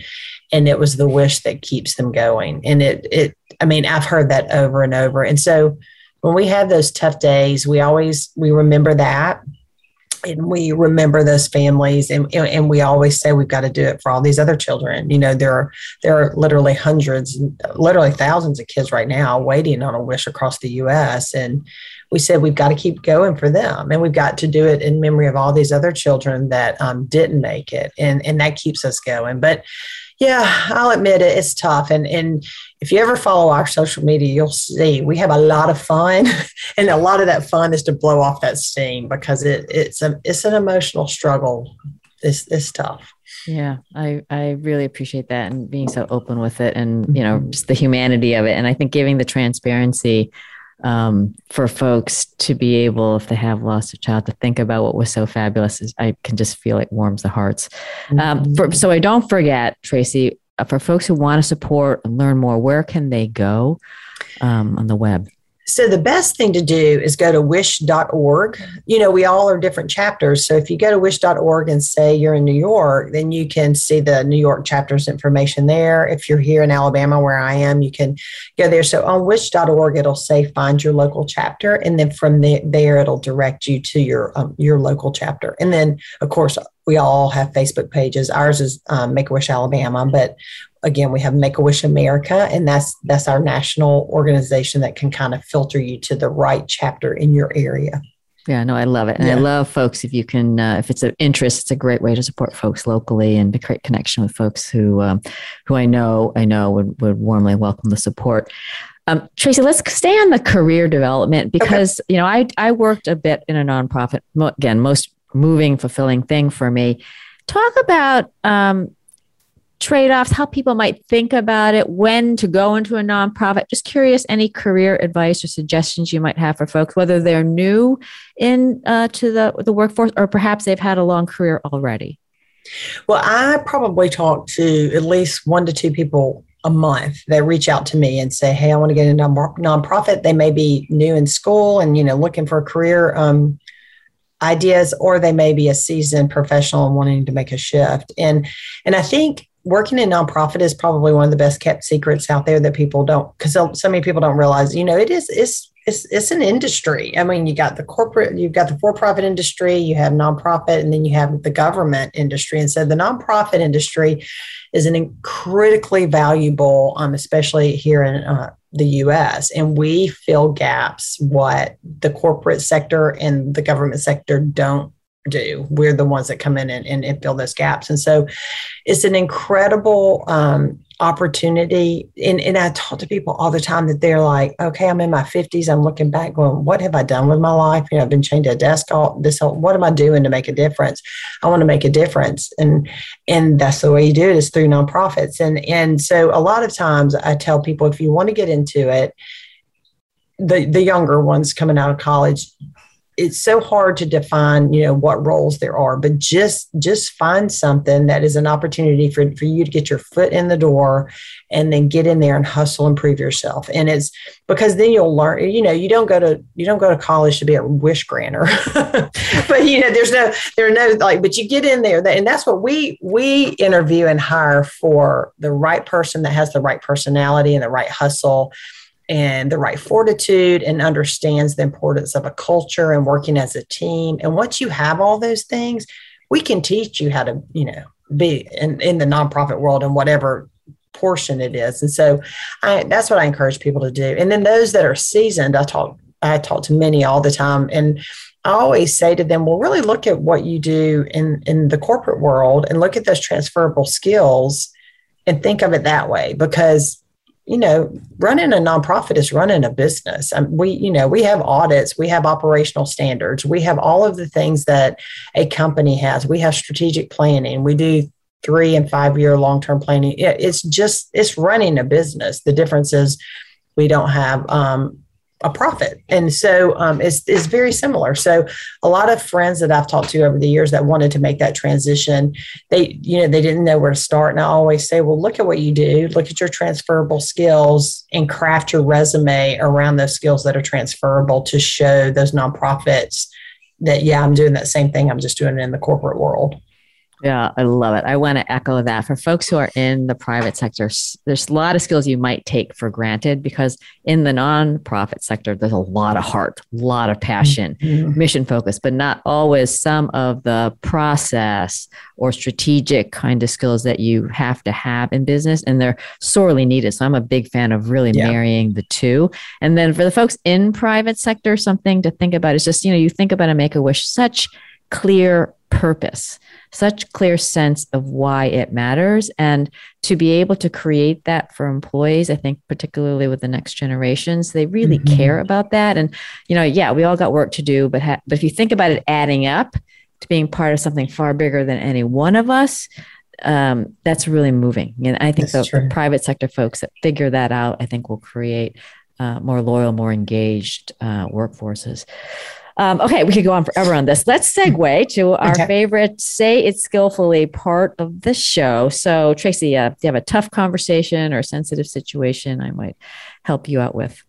And it was the wish that keeps them going. And it it I mean, I've heard that over and over. And so when we have those tough days, we always we remember that. And we remember those families and and we always say we've got to do it for all these other children. You know there are there are literally hundreds literally thousands of kids right now waiting on a wish across the US and we said we've got to keep going for them. And we've got to do it in memory of all these other children that um, didn't make it. And and that keeps us going. But yeah, I'll admit it, it's tough. And and if you ever follow our social media, you'll see we have a lot of fun, and a lot of that fun is to blow off that steam because it it's a it's an emotional struggle. It's it's tough. Yeah, I I really appreciate that and being so open with it, and you know mm-hmm. just the humanity of it, and I think giving the transparency um, for folks to be able, if they have lost a child, to think about what was so fabulous. Is, I can just feel it warms the hearts. Um, mm-hmm. for, so I don't forget, Tracy, for folks who want to support and learn more, where can they go um, on the web? So the best thing to do is go to wish.org. You know, we all are different chapters. So if you go to wish.org and say you're in New York, then you can see the New York chapter's information there. If you're here in Alabama, where I am, you can go there. So on wish.org, it'll say find your local chapter. And then from the, there, it'll direct you to your, um, your local chapter. And then, of course, we all have Facebook pages. Ours is um, Make a Wish Alabama, but again, we have Make a Wish America, and that's that's our national organization that can kind of filter you to the right chapter in your area. Yeah, no, I love it, and yeah. I love folks. If you can, uh, if it's of interest, it's a great way to support folks locally and to create connection with folks who, um, who I know, I know would would warmly welcome the support. Um, Tracy, let's stay on the career development because okay. you know I I worked a bit in a nonprofit. Again, most moving, fulfilling thing for me. Talk about um, trade offs, how people might think about it, when to go into a nonprofit. Just curious, any career advice or suggestions you might have for folks, whether they're new in uh, to the the workforce or perhaps they've had a long career already. Well, I probably talk to at least one to two people a month that reach out to me and say, "Hey, I want to get into a nonprofit." They may be new in school and you know looking for a career um, ideas, or they may be a seasoned professional and wanting to make a shift. And and I think working in nonprofit is probably one of the best kept secrets out there that people don't because so, many people don't realize you know it is it's it's it's an industry i mean you got the corporate you've got the for-profit industry you have nonprofit and then you have the government industry and so the nonprofit industry is an critically valuable um, especially here in uh, the us and we fill gaps what the corporate sector and the government sector don't do. We're the ones that come in and, and, and fill those gaps. And so it's an incredible um, opportunity. And, and I talk to people all the time that they're like, okay, I'm in my 50s. I'm looking back going, what have I done with my life? You know, I've been chained to a desk all this whole, what am I doing to make a difference? I want to make a difference. And and that's the way you do it is through nonprofits. And and so a lot of times I tell people if you want to get into it, the the younger ones coming out of college it's so hard to define you know what roles there are but just just find something that is an opportunity for, for you to get your foot in the door and then get in there and hustle and prove yourself. And it's because then you'll learn you know you don't go to you don't go to college to be a wish granter but you know there's no there are no like but you get in there. And that's what we we interview and hire for the right person that has the right personality and the right hustle and the right fortitude and understands the importance of a culture and working as a team. And once you have all those things, we can teach you how to, you know, be in, in the nonprofit world and whatever portion it is. And so I, that's what I encourage people to do. And then those that are seasoned, I talk, I talk to many all the time. And I always say to them, well, really look at what you do in, in the corporate world and look at those transferable skills and think of it that way because you know, running a nonprofit is running a business. Um, we, you know, we have audits, we have operational standards, we have all of the things that a company has. We have strategic planning. We do three and five year long term planning. It's just it's running a business. The difference is we don't have um, a profit. And so um, it's, it's very similar. So a lot of friends that I've talked to over the years that wanted to make that transition, they, you know, they didn't know where to start. And I always say, well, look at what you do, look at your transferable skills and craft your resume around those skills that are transferable to show those nonprofits that, yeah, I'm doing that same thing. I'm just doing it in the corporate world. Yeah, I love it. I want to echo that. For folks who are in the private sector, there's a lot of skills you might take for granted because in the nonprofit sector, there's a lot of heart, a lot of passion, mm-hmm. mission focus, but not always some of the process or strategic kind of skills that you have to have in business. And they're sorely needed. So I'm a big fan of really yeah. marrying the two. And then for the folks in private sector, something to think about is just, you know, you think about a make a wish, such clear purpose such clear sense of why it matters. And to be able to create that for employees i think particularly with the next generations they really mm-hmm. care about that. And you know yeah we all got work to do but ha- but if you think about it adding up to being part of something far bigger than any one of us um, that's really moving. And i think the, the, private sector folks that figure that out i think will create uh, more loyal more engaged uh, workforces um, okay, we could go on forever on this. Let's segue to our okay. favorite say it skillfully part of the show. So, Tracy, uh, do you have a tough conversation or a sensitive situation I might help you out with?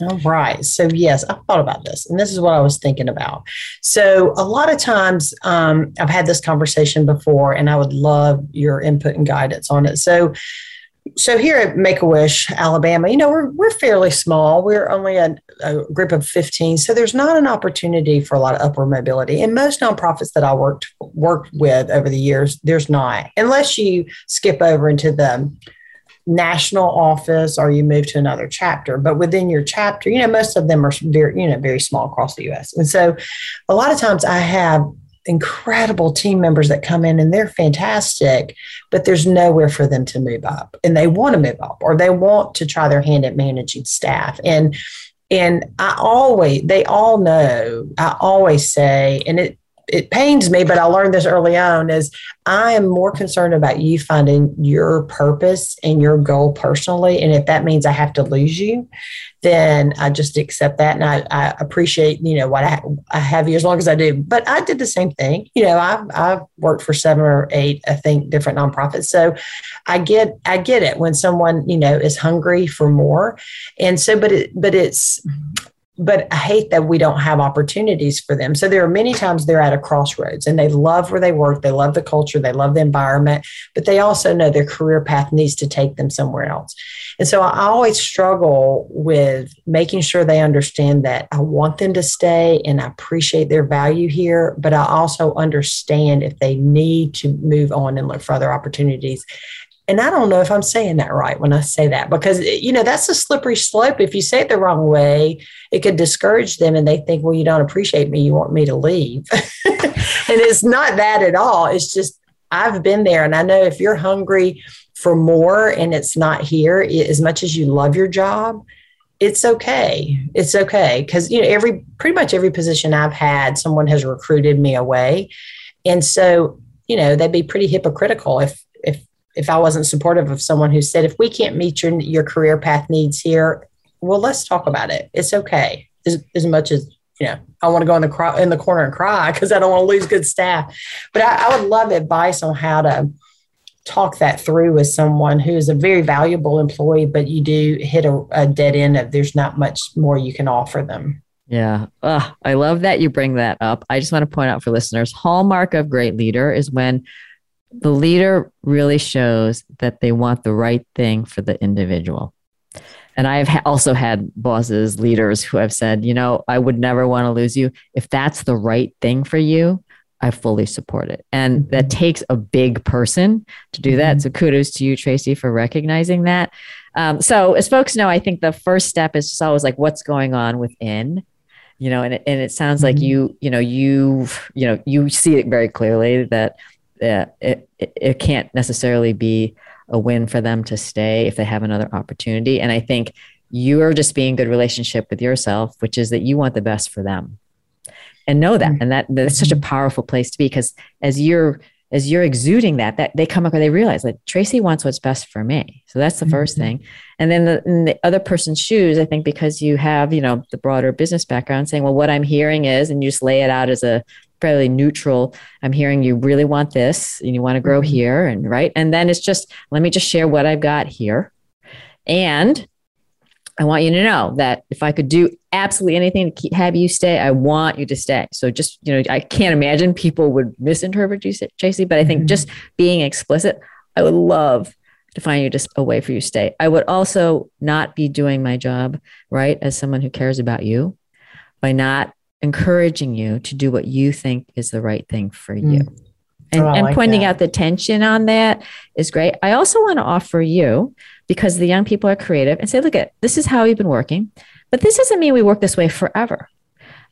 All right. So, yes, I've thought about this, and this is what I was thinking about. So, a lot of times um, I've had this conversation before, and I would love your input and guidance on it. So, so here at Make a Wish, Alabama, you know, we're, we're fairly small. We're only a, a, group of 15. So there's not an opportunity for a lot of upward mobility. And most nonprofits that I worked worked with over the years, there's not, unless you skip over into the national office or you move to another chapter. But within your chapter, you know, most of them are very, you know, very small across the US. And so a lot of times I have incredible team members that come in and they're fantastic, but there's nowhere for them to move up. And they want to move up or they want to try their hand at managing staff. And and I always, they all know, I always say, and it it pains me, but I learned this early on is I am more concerned about you finding your purpose and your goal personally. And if that means I have to lose you, then I just accept that. And I, I appreciate, you know, what I, I have you as long as I do. But I did the same thing. You know, I've, I've worked for seven or eight, I think, different nonprofits. So I get, I get it when someone, you know, is hungry for more. And so, but it, but it's, but I hate that we don't have opportunities for them. So there are many times they're at a crossroads and they love where they work, they love the culture, they love the environment, but they also know their career path needs to take them somewhere else. And so I always struggle with making sure they understand that I want them to stay and I appreciate their value here, but I also understand if they need to move on and look for other opportunities and I don't know if I'm saying that right when I say that because you know that's a slippery slope. If you say it the wrong way, it could discourage them and they think, well, you don't appreciate me, you want me to leave. and it's not that at all. It's just I've been there and I know if you're hungry for more and it's not here, as much as you love your job, it's okay. It's okay. Cause you know, every pretty much every position I've had, someone has recruited me away. And so, you know, they'd be pretty hypocritical if if I wasn't supportive of someone who said, if we can't meet your, your career path needs here, well, let's talk about it. It's okay. As, as much as, you know, I want to go in the, in the corner and cry because I don't want to lose good staff. But I, I would love advice on how to talk that through with someone who is a very valuable employee, but you do hit a, a dead end of there's not much more you can offer them. Yeah. Ugh, I love that you bring that up. I just want to point out for listeners hallmark of great leader is when the leader really shows that they want the right thing for the individual. And I've also had bosses, leaders who have said, you know, I would never want to lose you. If that's the right thing for you, I fully support it. And mm-hmm. that takes a big person to do that. Mm-hmm. So kudos to you, Tracy, for recognizing that. Um, so as folks know, I think the first step is just always like what's going on within you know and it, and it sounds like mm-hmm. you you know you you know you see it very clearly that it, it, it can't necessarily be a win for them to stay if they have another opportunity. And I think you are just being good relationship with yourself, which is that you want the best for them and know that. Mm-hmm. And that that's such a powerful place to be because as you're as you're exuding that, that they come up and they realize that Tracy wants what's best for me. So that's the mm-hmm. first thing. And then the, the, other person's shoes, I think because you have, you know, the broader business background saying, well, what I'm hearing is, and you just lay it out as a fairly neutral. I'm hearing you really want this and you want to grow mm-hmm. here and right. And then it's just, let me just share what I've got here. And I want you to know that if I could do absolutely anything to keep, have you stay, I want you to stay. So just, you know, I can't imagine people would misinterpret you, JC, but I think mm-hmm. just being explicit, I would love to find you just a way for you to stay. I would also not be doing my job, right, as someone who cares about you by not encouraging you to do what you think is the right thing for mm. you. And, oh, and like pointing that. out the tension on that is great. I also want to offer you, because the young people are creative, and say, look at this is how you've been working, but this doesn't mean we work this way forever.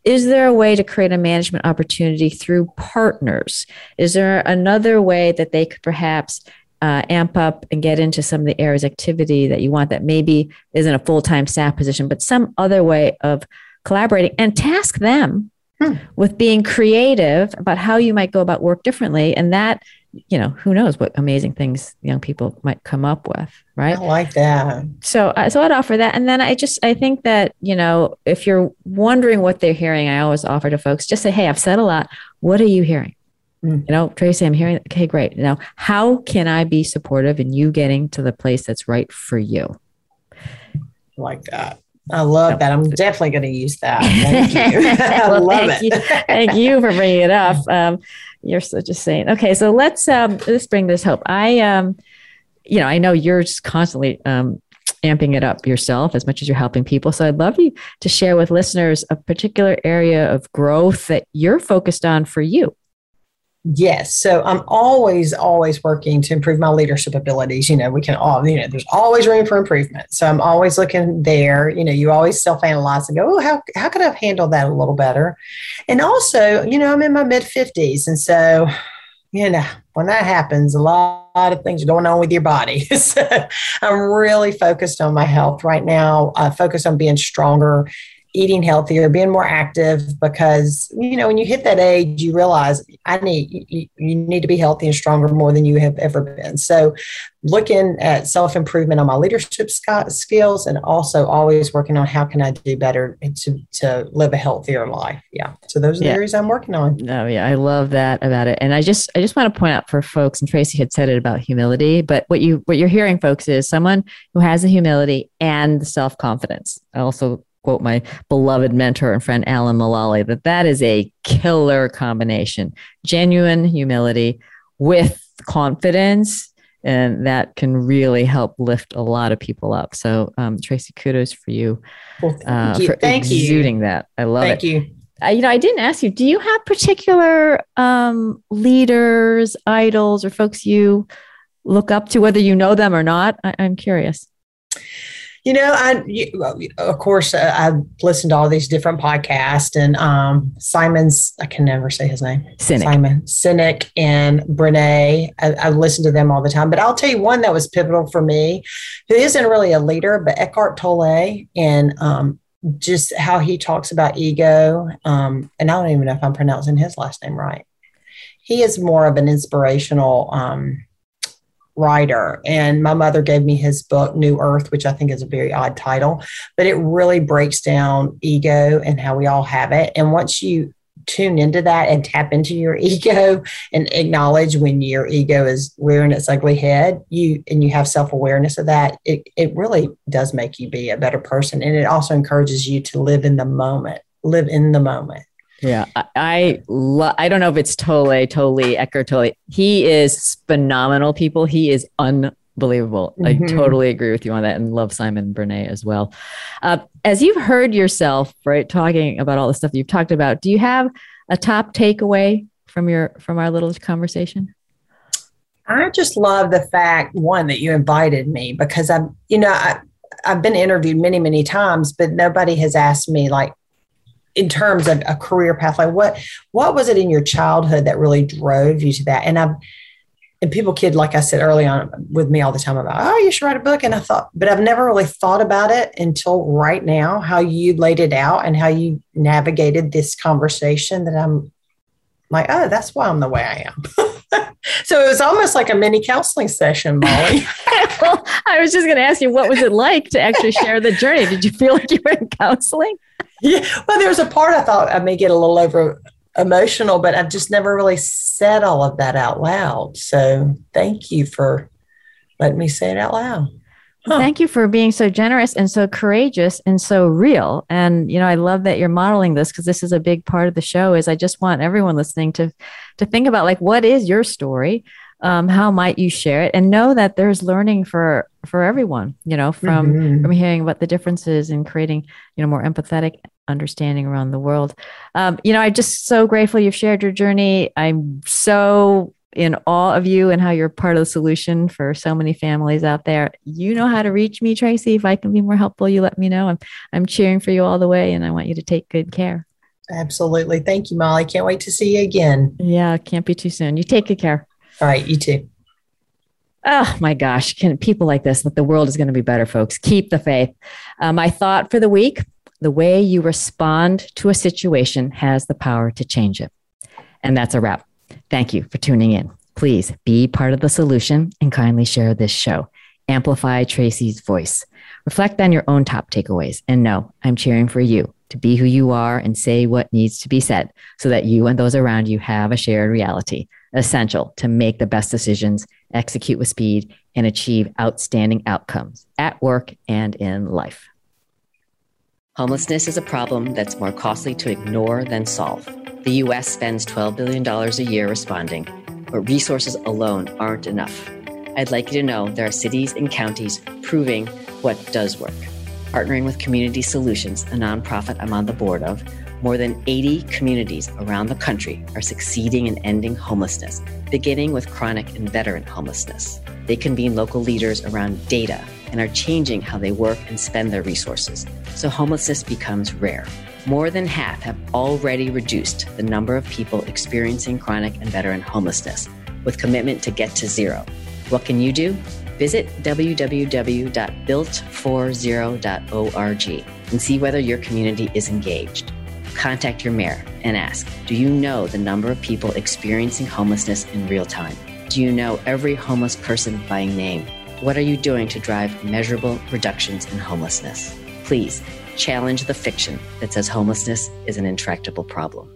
Is there a way to create a management opportunity through partners? Is there another way that they could perhaps uh, amp up and get into some of the areas activity that you want that maybe isn't a full time staff position, but some other way of collaborating and task them hmm. with being creative about how you might go about work differently. And that, you know, who knows what amazing things young people might come up with, right? I like that. So, uh, so I'd offer that. And then I just, I think that, you know, if you're wondering what they're hearing, I always offer to folks just say, hey, I've said a lot. What are you hearing? Hmm. You know, Tracy, I'm hearing, okay, great. Now, how can I be supportive in you getting to the place that's right for you? Like that. I love that. I'm definitely going to use that. Thank you. I well, love thank it. You. thank you for bringing it up. Um, you're such a saint. Okay, so let's um, let's bring this hope. I um, you know, I know you're just constantly um, amping it up yourself as much as you're helping people. So I'd love you to share with listeners a particular area of growth that you're focused on for you. Yes. So I'm always, always working to improve my leadership abilities. You know, we can all, you know, there's always room for improvement. So I'm always looking there. You know, you always self analyze and go, oh, how, how could I have handled that a little better? And also, you know, I'm in my mid 50s. And so, you know, when that happens, a lot, of things are going on with your body. so I'm really focused on my health right now, uh, focused on being stronger eating healthier, being more active, because you know when you hit that age, you realize I need you, you need to be healthy and stronger more than you have ever been. So, looking at self improvement on my leadership skills, and also always working on how can I do better to to live a healthier life. Yeah. So those are the areas I'm working on. Oh yeah, I love that about it. And I just I just want to point out for folks, and Tracy had said it about humility, but what you what you're hearing, folks, is someone who has the humility and the self confidence. Also quote my beloved mentor and friend Alan Mulally that that is a killer combination. Genuine humility with confidence and that can really help lift a lot of people up. So um, tracy kudos for you, well, thank uh, you. for thank exuding you. that. I love thank it you. Uh, you know i didn't ask you do you have particular um, leaders idols or folks you look up to whether you know them or not? I- i'm curious you know, I of course uh, I've listened to all these different podcasts, and um, Simon's I can never say his name. Sinek. Simon Sinek and Brene. I, I listen to them all the time, but I'll tell you one that was pivotal for me, who isn't really a leader, but Eckhart Tolle, and um, just how he talks about ego. Um, and I don't even know if I'm pronouncing his last name right. He is more of an inspirational. Um, writer. And my mother gave me his book, New Earth, which I think is a very odd title, but it really breaks down ego and how we all have it. And once you tune into that and tap into your ego and acknowledge when your ego is rearing its ugly head you and you have self-awareness of that it, it really does make you be a better person and it also encourages you to live in the moment live in the moment yeah, I I, lo- I don't know if it's Tolle, Tolle, Eckhart Tolle. He is phenomenal. People, he is unbelievable. Mm-hmm. I totally agree with you on that, and love Simon Brene as well. Uh, as you've heard yourself, right, talking about all the stuff you've talked about, do you have a top takeaway from your from our little conversation? I just love the fact one that you invited me because I'm, you know, I, I've been interviewed many, many times, but nobody has asked me like in terms of a career path like what what was it in your childhood that really drove you to that? And i've and people kid like i said early on with me all the time about oh you should write a book. And i thought but i've never really thought about it until right now how you laid it out and how you navigated this conversation that i'm like oh that's why i'm the way i am. So it was almost like a mini counseling session molly. Well i was just going to ask you what was it like to actually share the journey? Did you feel like you were in counseling yeah. Well, there was a part I thought I may get a little over emotional, but I've just never really said all of that out loud. So thank you for letting me say it out loud. Huh. Thank you for being so generous and so courageous and so real. And you know, I love that you're modeling this because this is a big part of the show. Is I just want everyone listening to to think about like what is your story, um, how might you share it, and know that there's learning for for everyone you know from mm-hmm. from hearing what the differences and creating you know more empathetic understanding around the world. Um, you know i'm just so grateful you've shared your journey. I'm so in awe of you and how you're part of the solution for so many families out there. You know how to reach me tracy. If i can be more helpful you let me know. I'm i'm cheering for you all the way and i want you to take good care. Absolutely. Thank you molly. Can't wait to see you again. Yeah can't be too soon. You take good care all right you too oh my gosh, can people like this, that the world is going to be better, folks. Keep the faith. Uh, my thought for the week the way you respond to a situation has the power to change it. And that's a wrap. Thank you for tuning in. Please be part of the solution and kindly share this show. Amplify Tracy's voice. Reflect on your own top takeaways and know I'm cheering for you to be who you are and say what needs to be said so that you and those around you have a shared reality essential to make the best decisions, execute with speed, and achieve outstanding outcomes at work and in life. Homelessness is a problem that's more costly to ignore than solve. The US spends $12 billion a year responding, but resources alone aren't enough. I'd like you to know there are cities and counties proving what does work. Partnering with Community Solutions, a nonprofit I'm on the board of, More than 80 communities around the country are succeeding in ending homelessness, beginning with chronic and veteran homelessness. They convene local leaders around data and are changing how they work and spend their resources, so homelessness becomes rare. More than half have already reduced the number of people experiencing chronic and veteran homelessness with commitment to get to zero. What can you do? Visit www.builtforzero.org and see whether your community is engaged. Contact your mayor and ask Do you know the number of people experiencing homelessness in real time? Do you know every homeless person by name? What are you doing to drive measurable reductions in homelessness? Please challenge the fiction that says homelessness is an intractable problem.